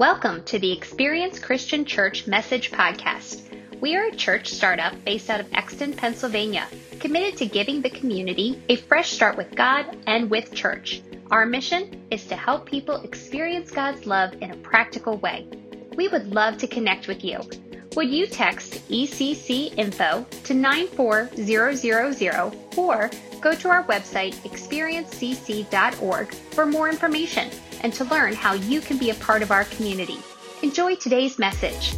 Welcome to the Experience Christian Church Message Podcast. We are a church startup based out of Exton, Pennsylvania, committed to giving the community a fresh start with God and with church. Our mission is to help people experience God's love in a practical way. We would love to connect with you. Would you text ECC info to 94000 or go to our website experiencecc.org for more information and to learn how you can be a part of our community. Enjoy today's message.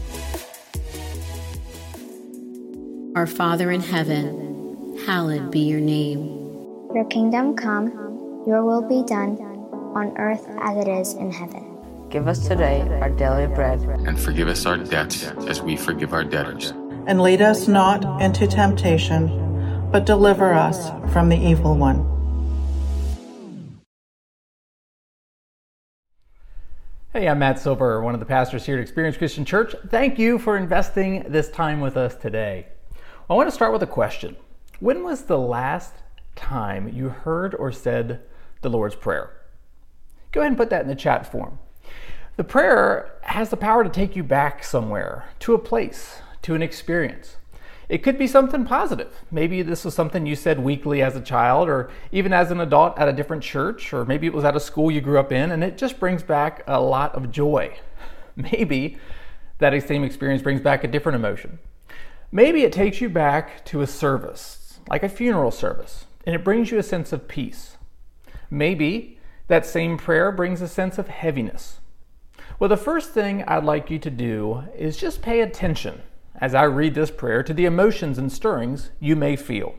Our Father in heaven, hallowed be your name. Your kingdom come, your will be done, on earth as it is in heaven. Give us today our daily bread. And forgive us our debts as we forgive our debtors. And lead us not into temptation, but deliver us from the evil one. Hey, I'm Matt Silver, one of the pastors here at Experience Christian Church. Thank you for investing this time with us today. I want to start with a question. When was the last time you heard or said the Lord's Prayer? Go ahead and put that in the chat form. The prayer has the power to take you back somewhere, to a place, to an experience. It could be something positive. Maybe this was something you said weekly as a child, or even as an adult at a different church, or maybe it was at a school you grew up in, and it just brings back a lot of joy. Maybe that same experience brings back a different emotion. Maybe it takes you back to a service, like a funeral service, and it brings you a sense of peace. Maybe that same prayer brings a sense of heaviness. Well, the first thing I'd like you to do is just pay attention as I read this prayer to the emotions and stirrings you may feel.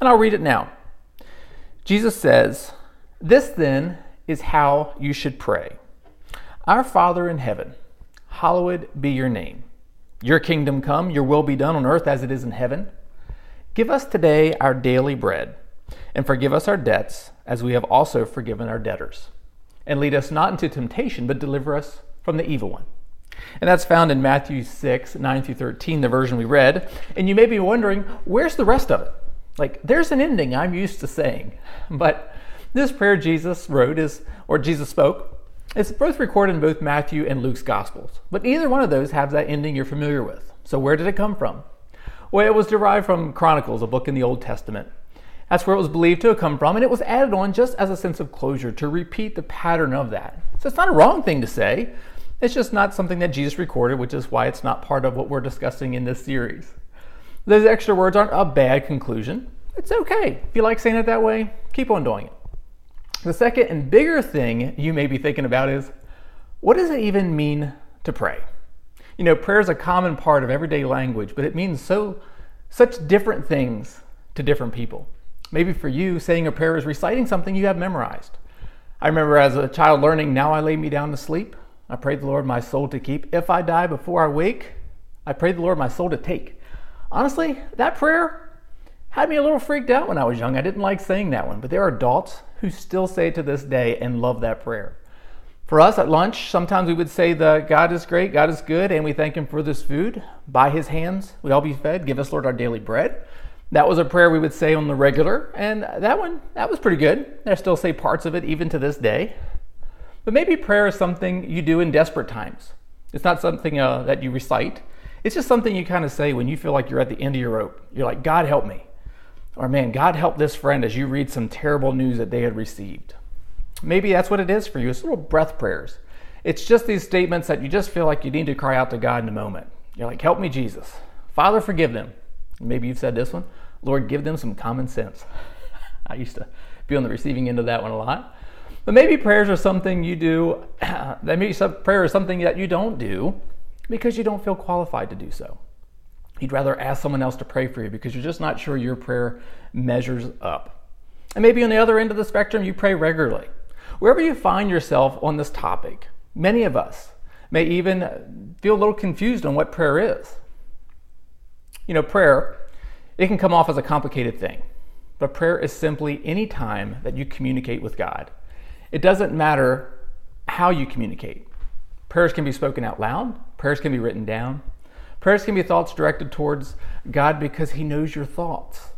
And I'll read it now. Jesus says, This then is how you should pray Our Father in heaven, hallowed be your name. Your kingdom come, your will be done on earth as it is in heaven. Give us today our daily bread, and forgive us our debts as we have also forgiven our debtors. And lead us not into temptation, but deliver us from the evil one. And that's found in Matthew 6, 9 through 13, the version we read. And you may be wondering, where's the rest of it? Like, there's an ending I'm used to saying. But this prayer Jesus wrote is, or Jesus spoke, it's both recorded in both Matthew and Luke's Gospels. But neither one of those has that ending you're familiar with. So where did it come from? Well, it was derived from Chronicles, a book in the Old Testament. That's where it was believed to have come from, and it was added on just as a sense of closure to repeat the pattern of that. So it's not a wrong thing to say. It's just not something that Jesus recorded, which is why it's not part of what we're discussing in this series. Those extra words aren't a bad conclusion. It's okay. If you like saying it that way, keep on doing it. The second and bigger thing you may be thinking about is what does it even mean to pray? You know, prayer is a common part of everyday language, but it means so such different things to different people. Maybe for you, saying a prayer is reciting something you have memorized. I remember as a child learning, Now I lay me down to sleep. I pray the Lord my soul to keep. If I die before I wake, I pray the Lord my soul to take. Honestly, that prayer had me a little freaked out when I was young. I didn't like saying that one, but there are adults who still say it to this day and love that prayer. For us at lunch, sometimes we would say the God is great, God is good, and we thank him for this food. By his hands, we all be fed. Give us, Lord, our daily bread. That was a prayer we would say on the regular, and that one, that was pretty good. I still say parts of it even to this day. But maybe prayer is something you do in desperate times. It's not something uh, that you recite. It's just something you kind of say when you feel like you're at the end of your rope. You're like, God help me. Or man, God help this friend as you read some terrible news that they had received. Maybe that's what it is for you. It's little breath prayers. It's just these statements that you just feel like you need to cry out to God in a moment. You're like, help me, Jesus. Father, forgive them. Maybe you've said this one. Lord, give them some common sense. I used to be on the receiving end of that one a lot. But maybe prayers are something you do, maybe some prayer is something that you don't do because you don't feel qualified to do so. You'd rather ask someone else to pray for you because you're just not sure your prayer measures up. And maybe on the other end of the spectrum, you pray regularly. Wherever you find yourself on this topic, many of us may even feel a little confused on what prayer is. You know, prayer, it can come off as a complicated thing, but prayer is simply any time that you communicate with God. It doesn't matter how you communicate. Prayers can be spoken out loud, prayers can be written down. Prayers can be thoughts directed towards God because He knows your thoughts.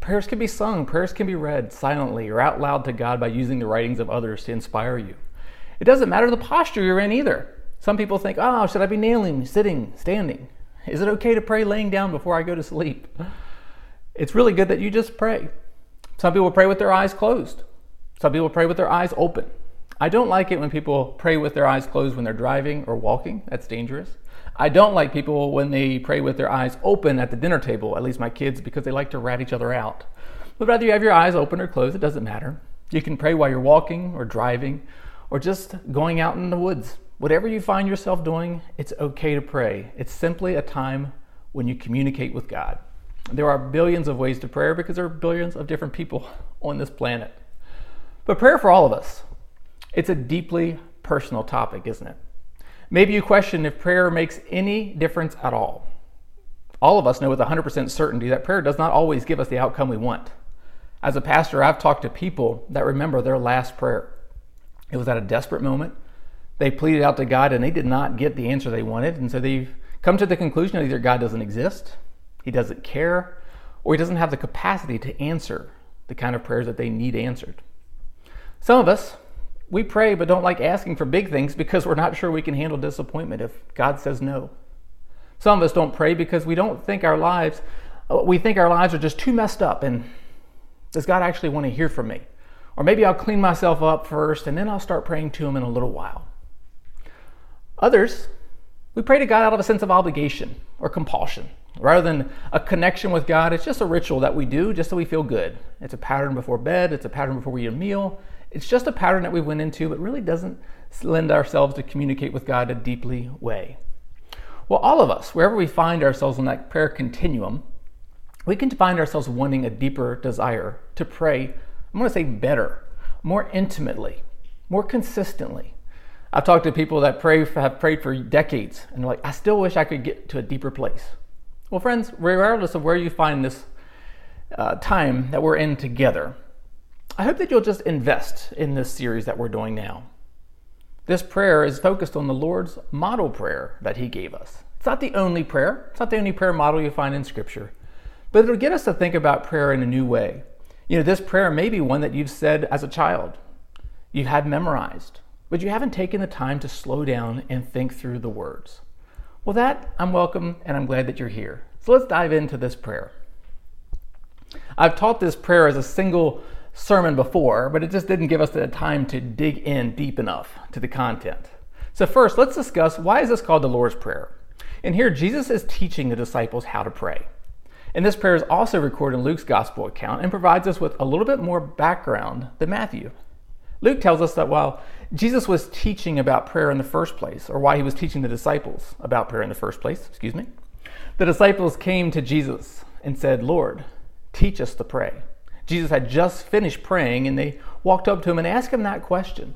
Prayers can be sung, prayers can be read silently or out loud to God by using the writings of others to inspire you. It doesn't matter the posture you're in either. Some people think, oh, should I be kneeling, sitting, standing? Is it okay to pray laying down before I go to sleep? It's really good that you just pray. Some people pray with their eyes closed. Some people pray with their eyes open. I don't like it when people pray with their eyes closed when they're driving or walking. That's dangerous. I don't like people when they pray with their eyes open at the dinner table, at least my kids, because they like to rat each other out. But whether you have your eyes open or closed, it doesn't matter. You can pray while you're walking or driving or just going out in the woods. Whatever you find yourself doing, it's okay to pray. It's simply a time when you communicate with God. There are billions of ways to pray because there are billions of different people on this planet. But prayer for all of us, it's a deeply personal topic, isn't it? Maybe you question if prayer makes any difference at all. All of us know with 100% certainty that prayer does not always give us the outcome we want. As a pastor, I've talked to people that remember their last prayer. It was at a desperate moment. They pleaded out to God and they did not get the answer they wanted. And so they've come to the conclusion that either God doesn't exist, He doesn't care, or He doesn't have the capacity to answer the kind of prayers that they need answered. Some of us, we pray but don't like asking for big things because we're not sure we can handle disappointment if God says no. Some of us don't pray because we don't think our lives, uh, we think our lives are just too messed up and does God actually want to hear from me? Or maybe I'll clean myself up first and then I'll start praying to Him in a little while. Others, we pray to God out of a sense of obligation or compulsion. Rather than a connection with God, it's just a ritual that we do just so we feel good. It's a pattern before bed, it's a pattern before we eat a meal, it's just a pattern that we went into, but really doesn't lend ourselves to communicate with God a deeply way. Well, all of us, wherever we find ourselves in that prayer continuum, we can find ourselves wanting a deeper desire to pray, I'm going to say better, more intimately, more consistently. I've talked to people that pray have prayed for decades and they're like, I still wish I could get to a deeper place. Well, friends, regardless of where you find this uh, time that we're in together, I hope that you'll just invest in this series that we're doing now. This prayer is focused on the Lord's model prayer that He gave us. It's not the only prayer, it's not the only prayer model you find in Scripture, but it'll get us to think about prayer in a new way. You know, this prayer may be one that you've said as a child, you've had memorized, but you haven't taken the time to slow down and think through the words. Well, that I'm welcome and I'm glad that you're here. So let's dive into this prayer. I've taught this prayer as a single sermon before, but it just didn't give us the time to dig in deep enough to the content. So first, let's discuss why is this called the Lord's Prayer? And here Jesus is teaching the disciples how to pray. And this prayer is also recorded in Luke's gospel account and provides us with a little bit more background than Matthew. Luke tells us that while Jesus was teaching about prayer in the first place, or why he was teaching the disciples about prayer in the first place, excuse me, the disciples came to Jesus and said, Lord, teach us to pray. Jesus had just finished praying and they walked up to him and asked him that question.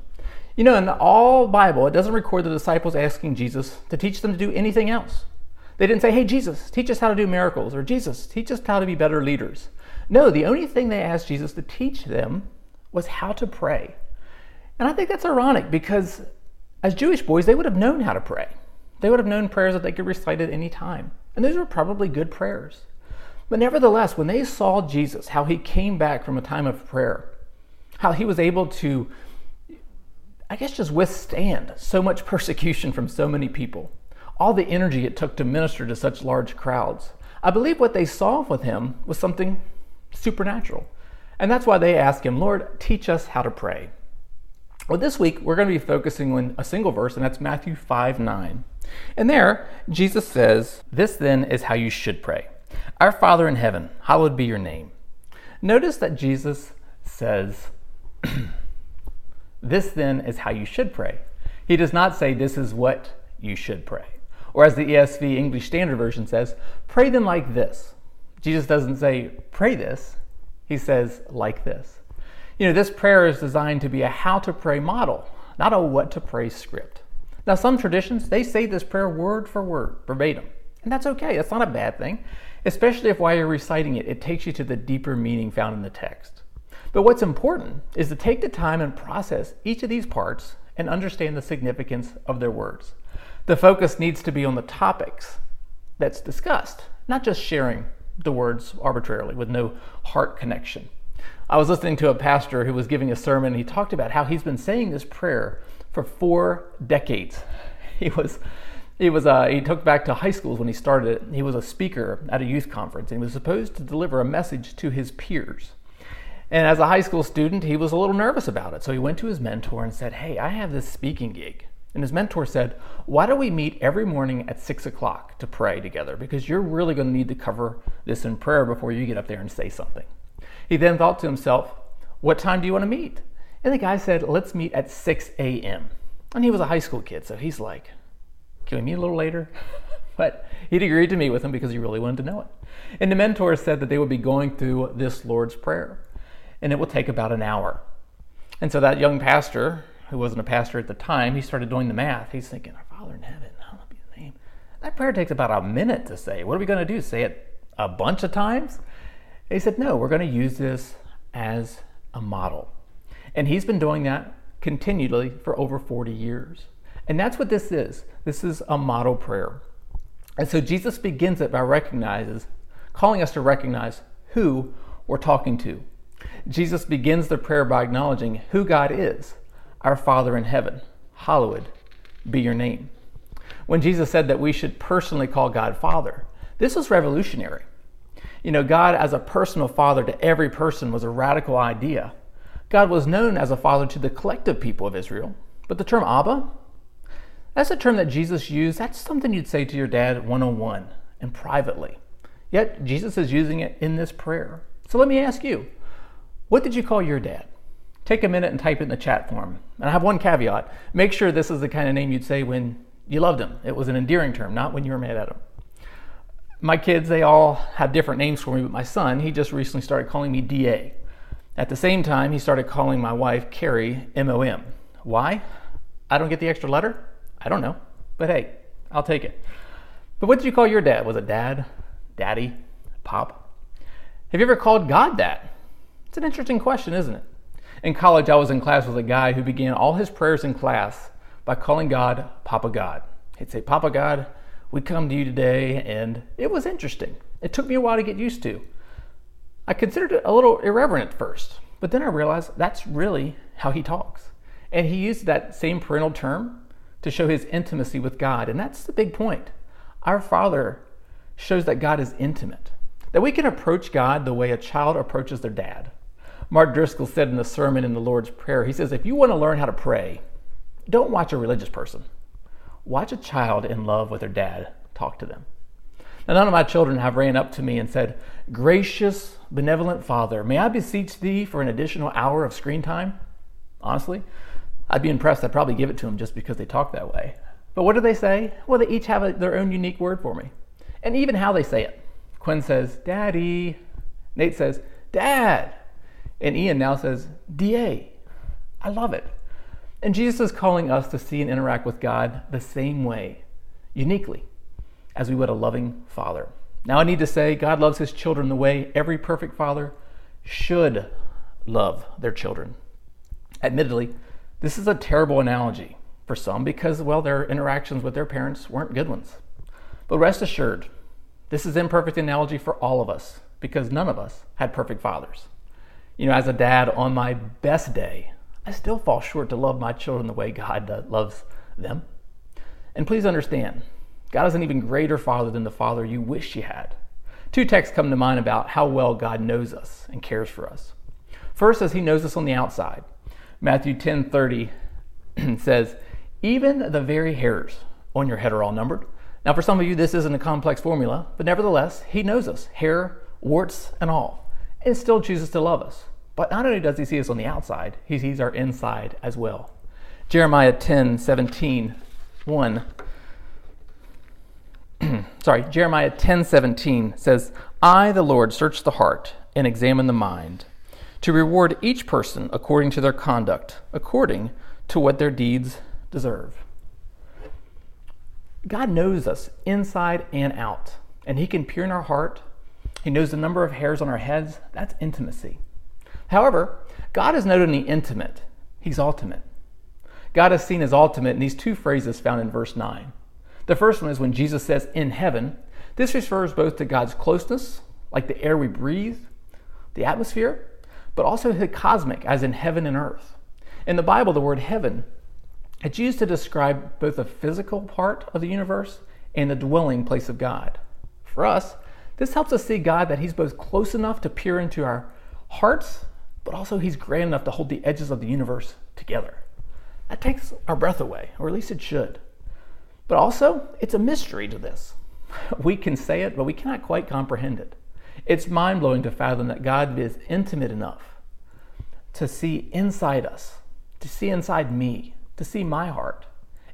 You know, in all Bible, it doesn't record the disciples asking Jesus to teach them to do anything else. They didn't say, Hey, Jesus, teach us how to do miracles, or Jesus, teach us how to be better leaders. No, the only thing they asked Jesus to teach them was how to pray. And I think that's ironic because as Jewish boys, they would have known how to pray. They would have known prayers that they could recite at any time. And those were probably good prayers. But nevertheless, when they saw Jesus, how he came back from a time of prayer, how he was able to, I guess, just withstand so much persecution from so many people, all the energy it took to minister to such large crowds, I believe what they saw with him was something supernatural. And that's why they asked him, Lord, teach us how to pray. Well, this week we're going to be focusing on a single verse, and that's Matthew 5 9. And there, Jesus says, This then is how you should pray. Our Father in heaven, hallowed be your name. Notice that Jesus says, This then is how you should pray. He does not say, This is what you should pray. Or as the ESV English Standard Version says, Pray then like this. Jesus doesn't say, Pray this. He says, Like this. You know, this prayer is designed to be a how to pray model, not a what to pray script. Now, some traditions, they say this prayer word for word, verbatim. And that's okay, that's not a bad thing especially if while you're reciting it, it takes you to the deeper meaning found in the text. But what's important is to take the time and process each of these parts and understand the significance of their words. The focus needs to be on the topics that's discussed, not just sharing the words arbitrarily with no heart connection. I was listening to a pastor who was giving a sermon. And he talked about how he's been saying this prayer for four decades. he was he was uh, he took back to high schools when he started. He was a speaker at a youth conference and he was supposed to deliver a message to his peers. And as a high school student, he was a little nervous about it. So he went to his mentor and said, Hey, I have this speaking gig. And his mentor said, Why don't we meet every morning at six o'clock to pray together? Because you're really going to need to cover this in prayer before you get up there and say something. He then thought to himself, What time do you want to meet? And the guy said, Let's meet at 6 a.m. And he was a high school kid, so he's like, Can we meet a little later? but he'd agreed to meet with him because he really wanted to know it. And the mentor said that they would be going through this Lord's Prayer, and it will take about an hour. And so that young pastor, who wasn't a pastor at the time, he started doing the math. He's thinking, Our Father in heaven, hallowed be the name. That prayer takes about a minute to say. What are we going to do? Say it a bunch of times? he said, No, we're going to use this as a model. And he's been doing that continually for over 40 years. And that's what this is. This is a model prayer. And so Jesus begins it by recognizes, calling us to recognize who we're talking to. Jesus begins the prayer by acknowledging who God is, our Father in heaven. Hallowed be your name. When Jesus said that we should personally call God Father, this was revolutionary. You know, God as a personal father to every person was a radical idea. God was known as a father to the collective people of Israel. But the term Abba, that's a term that Jesus used. That's something you'd say to your dad one on one and privately. Yet Jesus is using it in this prayer. So let me ask you, what did you call your dad? Take a minute and type it in the chat form. And I have one caveat. Make sure this is the kind of name you'd say when you loved him. It was an endearing term, not when you were mad at him. My kids, they all have different names for me, but my son, he just recently started calling me DA. At the same time, he started calling my wife, Carrie, MOM. Why? I don't get the extra letter? I don't know. But hey, I'll take it. But what did you call your dad? Was it dad, daddy, pop? Have you ever called God that? It's an interesting question, isn't it? In college, I was in class with a guy who began all his prayers in class by calling God Papa God. He'd say, Papa God, we come to you today, and it was interesting. It took me a while to get used to. I considered it a little irreverent at first, but then I realized that's really how he talks. And he used that same parental term to show his intimacy with God. And that's the big point. Our Father shows that God is intimate, that we can approach God the way a child approaches their dad. Mark Driscoll said in the sermon in the Lord's Prayer, he says, if you want to learn how to pray, don't watch a religious person. Watch a child in love with their dad talk to them. Now, none of my children have ran up to me and said, Gracious, benevolent Father, may I beseech thee for an additional hour of screen time? Honestly, I'd be impressed. I'd probably give it to them just because they talk that way. But what do they say? Well, they each have a, their own unique word for me. And even how they say it. Quinn says, Daddy. Nate says, Dad. And Ian now says, DA. I love it. And Jesus is calling us to see and interact with God the same way, uniquely as we would a loving father. Now, I need to say, God loves his children the way every perfect father should love their children. Admittedly, this is a terrible analogy for some because, well, their interactions with their parents weren't good ones. But rest assured, this is imperfect analogy for all of us because none of us had perfect fathers. You know, as a dad, on my best day, I still fall short to love my children the way God loves them. And please understand, God is an even greater Father than the Father you wish you had. Two texts come to mind about how well God knows us and cares for us. First, as He knows us on the outside. Matthew 10 30 says, Even the very hairs on your head are all numbered. Now, for some of you, this isn't a complex formula, but nevertheless, He knows us, hair, warts, and all, and still chooses to love us. But not only does He see us on the outside, He sees our inside as well. Jeremiah 10 17 1 sorry, Jeremiah 10:17 says, "I the Lord search the heart and examine the mind, to reward each person according to their conduct, according to what their deeds deserve." God knows us inside and out, and he can peer in our heart. He knows the number of hairs on our heads. That's intimacy. However, God is not only intimate, he's ultimate. God is seen as ultimate in these two phrases found in verse 9. The first one is when Jesus says in heaven. This refers both to God's closeness, like the air we breathe, the atmosphere, but also the cosmic, as in heaven and earth. In the Bible, the word heaven It's used to describe both the physical part of the universe and the dwelling place of God. For us, this helps us see God that He's both close enough to peer into our hearts, but also He's grand enough to hold the edges of the universe together. That takes our breath away, or at least it should. But also, it's a mystery to this. We can say it, but we cannot quite comprehend it. It's mind blowing to fathom that God is intimate enough to see inside us, to see inside me, to see my heart,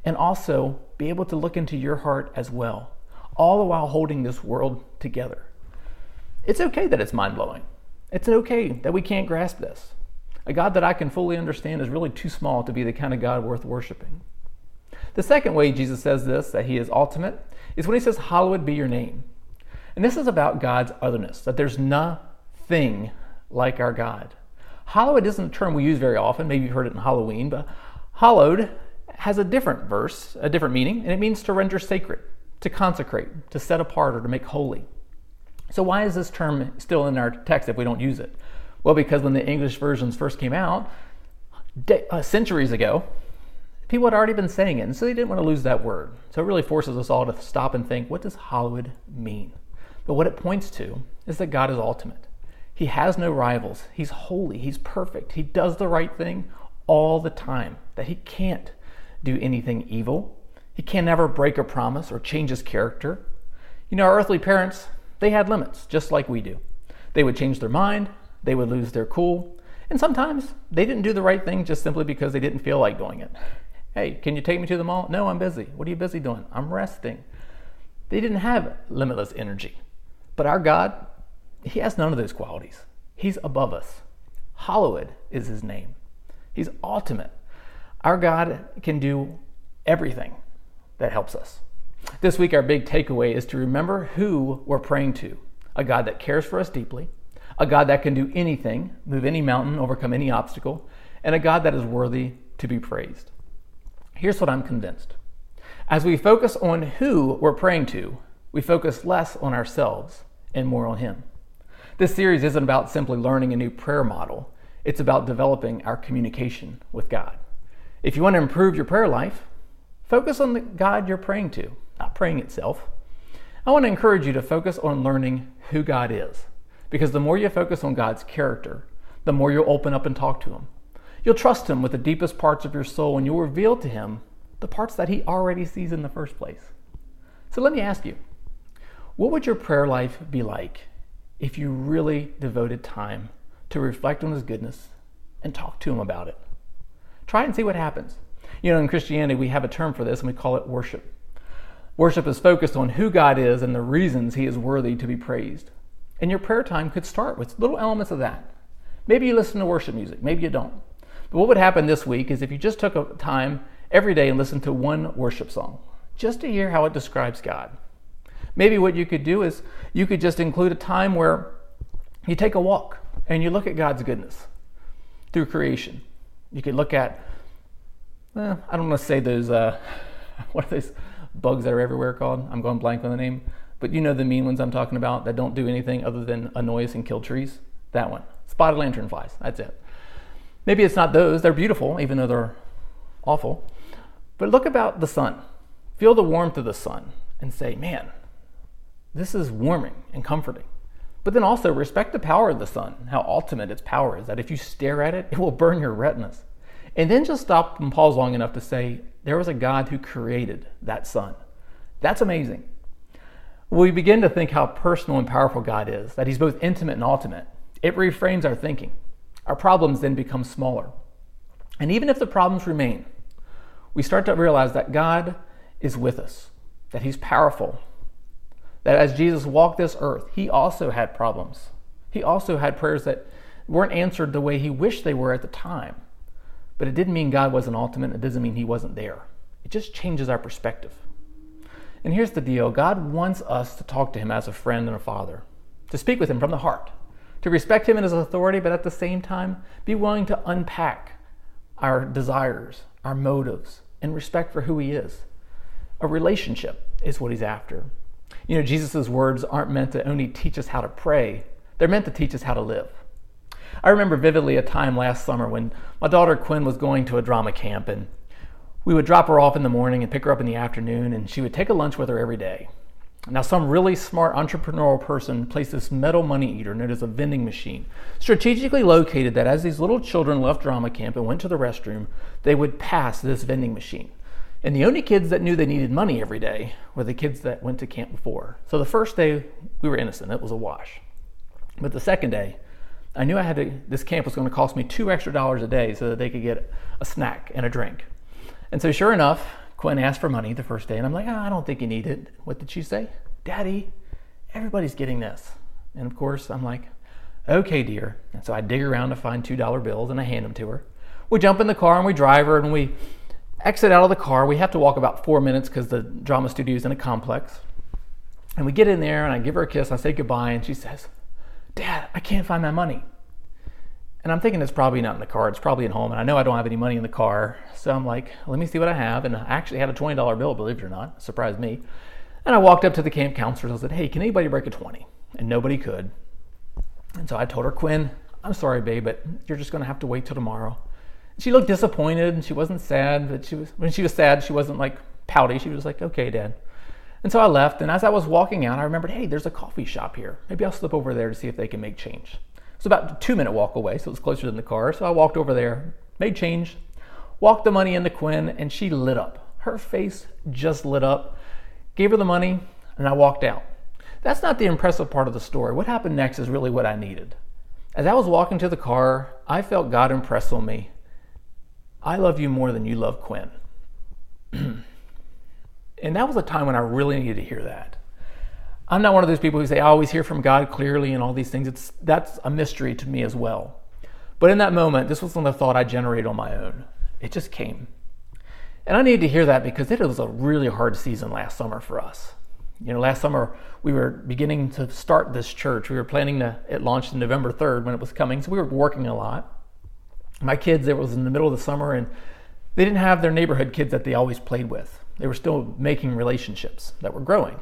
and also be able to look into your heart as well, all the while holding this world together. It's okay that it's mind blowing. It's okay that we can't grasp this. A God that I can fully understand is really too small to be the kind of God worth worshiping. The second way Jesus says this, that he is ultimate, is when he says, Hallowed be your name. And this is about God's otherness, that there's nothing like our God. Hallowed isn't a term we use very often. Maybe you've heard it in Halloween, but hallowed has a different verse, a different meaning, and it means to render sacred, to consecrate, to set apart, or to make holy. So, why is this term still in our text if we don't use it? Well, because when the English versions first came out, de- uh, centuries ago, people had already been saying it, and so they didn't want to lose that word. So it really forces us all to stop and think what does hallowed mean? But what it points to is that God is ultimate. He has no rivals. He's holy. He's perfect. He does the right thing all the time, that he can't do anything evil. He can never break a promise or change his character. You know, our earthly parents, they had limits, just like we do. They would change their mind, they would lose their cool, and sometimes they didn't do the right thing just simply because they didn't feel like doing it. Hey, can you take me to the mall? No, I'm busy. What are you busy doing? I'm resting. They didn't have limitless energy. But our God, He has none of those qualities. He's above us. Hallowed is His name. He's ultimate. Our God can do everything that helps us. This week, our big takeaway is to remember who we're praying to a God that cares for us deeply, a God that can do anything, move any mountain, overcome any obstacle, and a God that is worthy to be praised. Here's what I'm convinced as we focus on who we're praying to, we focus less on ourselves and more on Him. This series isn't about simply learning a new prayer model, it's about developing our communication with God. If you want to improve your prayer life, focus on the God you're praying to, not praying itself. I want to encourage you to focus on learning who God is, because the more you focus on God's character, the more you'll open up and talk to Him. You'll trust Him with the deepest parts of your soul, and you'll reveal to Him the parts that He already sees in the first place. So let me ask you what would your prayer life be like if you really devoted time to reflect on His goodness and talk to Him about it? Try and see what happens. You know, in Christianity, we have a term for this and we call it worship. Worship is focused on who God is and the reasons He is worthy to be praised. And your prayer time could start with little elements of that. Maybe you listen to worship music, maybe you don't. But what would happen this week is if you just took a time every day and listened to one worship song, just to hear how it describes God. Maybe what you could do is you could just include a time where you take a walk and you look at God's goodness through creation. You could look at, well, I don't want to say those, uh, what are those bugs that are everywhere called? I'm going blank on the name. But you know the mean ones I'm talking about that don't do anything other than annoy us and kill trees? That one. Spotted lanternflies. That's it. Maybe it's not those. They're beautiful, even though they're awful. But look about the sun. Feel the warmth of the sun and say, man, this is warming and comforting. But then also respect the power of the sun, how ultimate its power is, that if you stare at it, it will burn your retinas. And then just stop and pause long enough to say, there was a God who created that sun. That's amazing. we begin to think how personal and powerful God is, that He's both intimate and ultimate, it reframes our thinking. Our problems then become smaller. And even if the problems remain, we start to realize that God is with us, that He's powerful, that as Jesus walked this earth, he also had problems. He also had prayers that weren't answered the way he wished they were at the time. But it didn't mean God wasn't ultimate, it doesn't mean he wasn't there. It just changes our perspective. And here's the deal God wants us to talk to him as a friend and a father, to speak with him from the heart, to respect him in his authority, but at the same time, be willing to unpack our desires, our motives, and respect for who he is. A relationship is what he's after. You know, Jesus' words aren't meant to only teach us how to pray, they're meant to teach us how to live. I remember vividly a time last summer when my daughter Quinn was going to a drama camp, and We would drop her off in the morning and pick her up in the afternoon, and she would take a lunch with her every day. Now, some really smart entrepreneurial person placed this metal money eater known as a vending machine, strategically located that as these little children left drama camp and went to the restroom, they would pass this vending machine. And the only kids that knew they needed money every day were the kids that went to camp before. So the first day, we were innocent, it was a wash. But the second day, I knew I had to, this camp was going to cost me two extra dollars a day so that they could get a snack and a drink. And so, sure enough, Quinn asked for money the first day, and I'm like, oh, I don't think you need it. What did she say? Daddy, everybody's getting this. And of course, I'm like, okay, dear. And so I dig around to find $2 bills and I hand them to her. We jump in the car and we drive her and we exit out of the car. We have to walk about four minutes because the drama studio is in a complex. And we get in there and I give her a kiss. I say goodbye and she says, Dad, I can't find my money. And I'm thinking it's probably not in the car, it's probably at home. And I know I don't have any money in the car. So I'm like, let me see what I have. And I actually had a $20 bill, believe it or not. Surprised me. And I walked up to the camp counselors. I said, hey, can anybody break a 20? And nobody could. And so I told her, Quinn, I'm sorry, babe, but you're just going to have to wait till tomorrow. She looked disappointed and she wasn't sad, but she was, when she was sad, she wasn't like pouty. She was like, okay, dad. And so I left. And as I was walking out, I remembered, hey, there's a coffee shop here. Maybe I'll slip over there to see if they can make change. It's about a two minute walk away, so it was closer than the car. So I walked over there, made change, walked the money into Quinn, and she lit up. Her face just lit up. Gave her the money, and I walked out. That's not the impressive part of the story. What happened next is really what I needed. As I was walking to the car, I felt God impress on me. I love you more than you love Quinn. and that was a time when I really needed to hear that. I'm not one of those people who say I always hear from God clearly and all these things. It's that's a mystery to me as well. But in that moment, this wasn't a thought I generated on my own. It just came. And I needed to hear that because it was a really hard season last summer for us. You know, last summer we were beginning to start this church. We were planning to it launched on November 3rd when it was coming, so we were working a lot. My kids, it was in the middle of the summer and they didn't have their neighborhood kids that they always played with. They were still making relationships that were growing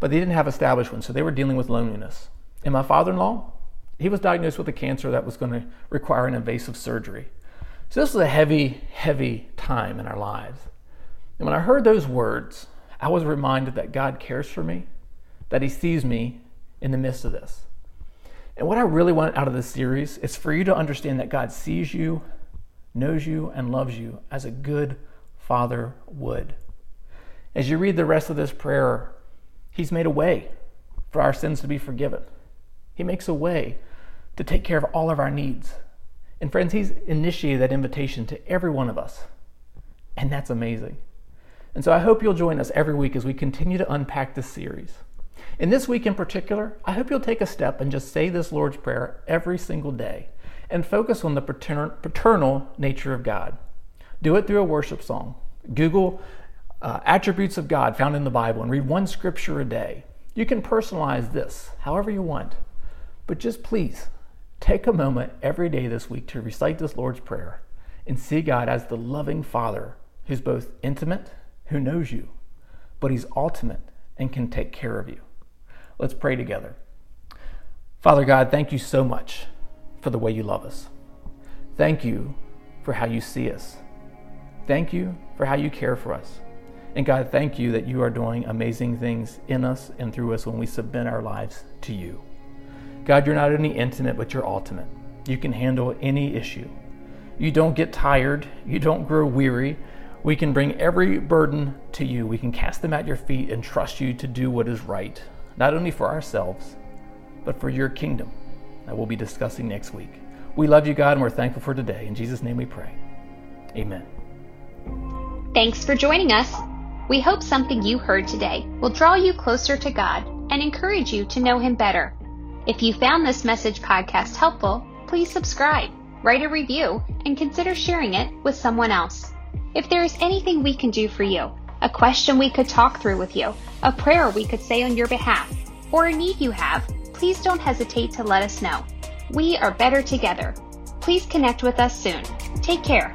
but they didn't have established ones, so they were dealing with loneliness. And my father in law, he was diagnosed with a cancer that was going to require an invasive surgery. So this was a heavy, heavy time in our lives. And when I heard those words, I was reminded that God cares for me, that He sees me in the midst of this. And what I really want out of this series is for you to understand that God sees you, knows you, and loves you as a good father would. As you read the rest of this prayer, He's made a way for our sins to be forgiven. He makes a way to take care of all of our needs. And friends, He's initiated that invitation to every one of us. And that's amazing. And so I hope you'll join us every week as we continue to unpack this series. In this week in particular, I hope you'll take a step and just say this Lord's Prayer every single day and focus on the paternal nature of God. Do it through a worship song. Google uh, attributes of God found in the Bible and read one scripture a day. You can personalize this however you want, but just please take a moment every day this week to recite this Lord's Prayer and see God as the loving Father who's both intimate, who knows you, but He's ultimate and can take care of you. Let's pray together. Father God, thank you so much for the way you love us. Thank you for how you see us. Thank you for how you care for us. And God, thank you that you are doing amazing things in us and through us when we submit our lives to you. God, you're not only intimate, but you're ultimate. You can handle any issue. You don't get tired, you don't grow weary. We can bring every burden to you. We can cast them at your feet and trust you to do what is right, not only for ourselves, but for your kingdom that we'll be discussing next week. We love you, God, and we're thankful for today. In Jesus' name we pray. Amen. Thanks for joining us. We hope something you heard today will draw you closer to God and encourage you to know Him better. If you found this message podcast helpful, please subscribe, write a review, and consider sharing it with someone else. If there is anything we can do for you, a question we could talk through with you, a prayer we could say on your behalf, or a need you have, please don't hesitate to let us know. We are better together. Please connect with us soon. Take care.